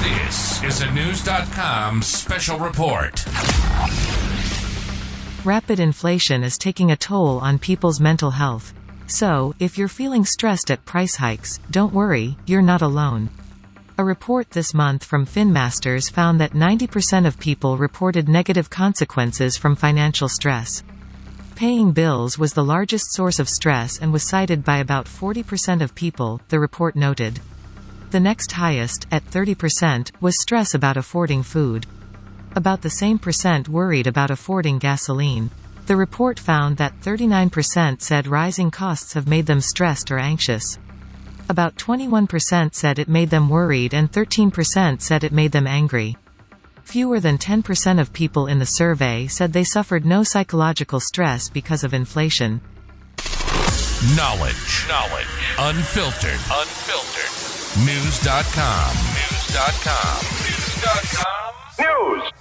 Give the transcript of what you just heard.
This is a Knewz.com special report. Rapid inflation is taking a toll on people's mental health. So, if you're feeling stressed at price hikes, don't worry, you're not alone. A report this month from FinMasters found that 90% of people reported negative consequences from financial stress. Paying bills was the largest source of stress and was cited by about 40% of people, the report noted. The next highest, at 30%, was stress about affording food. About the same percent worried about affording gasoline. The report found that 39% said rising costs have made them stressed or anxious. About 21% said it made them worried and 13% said it made them angry. Fewer than 10% of people in the survey said they suffered no psychological stress because of inflation. Knowledge. Knowledge. Unfiltered. Unfiltered. Knewz.com. Knewz.com. Knewz.com. News.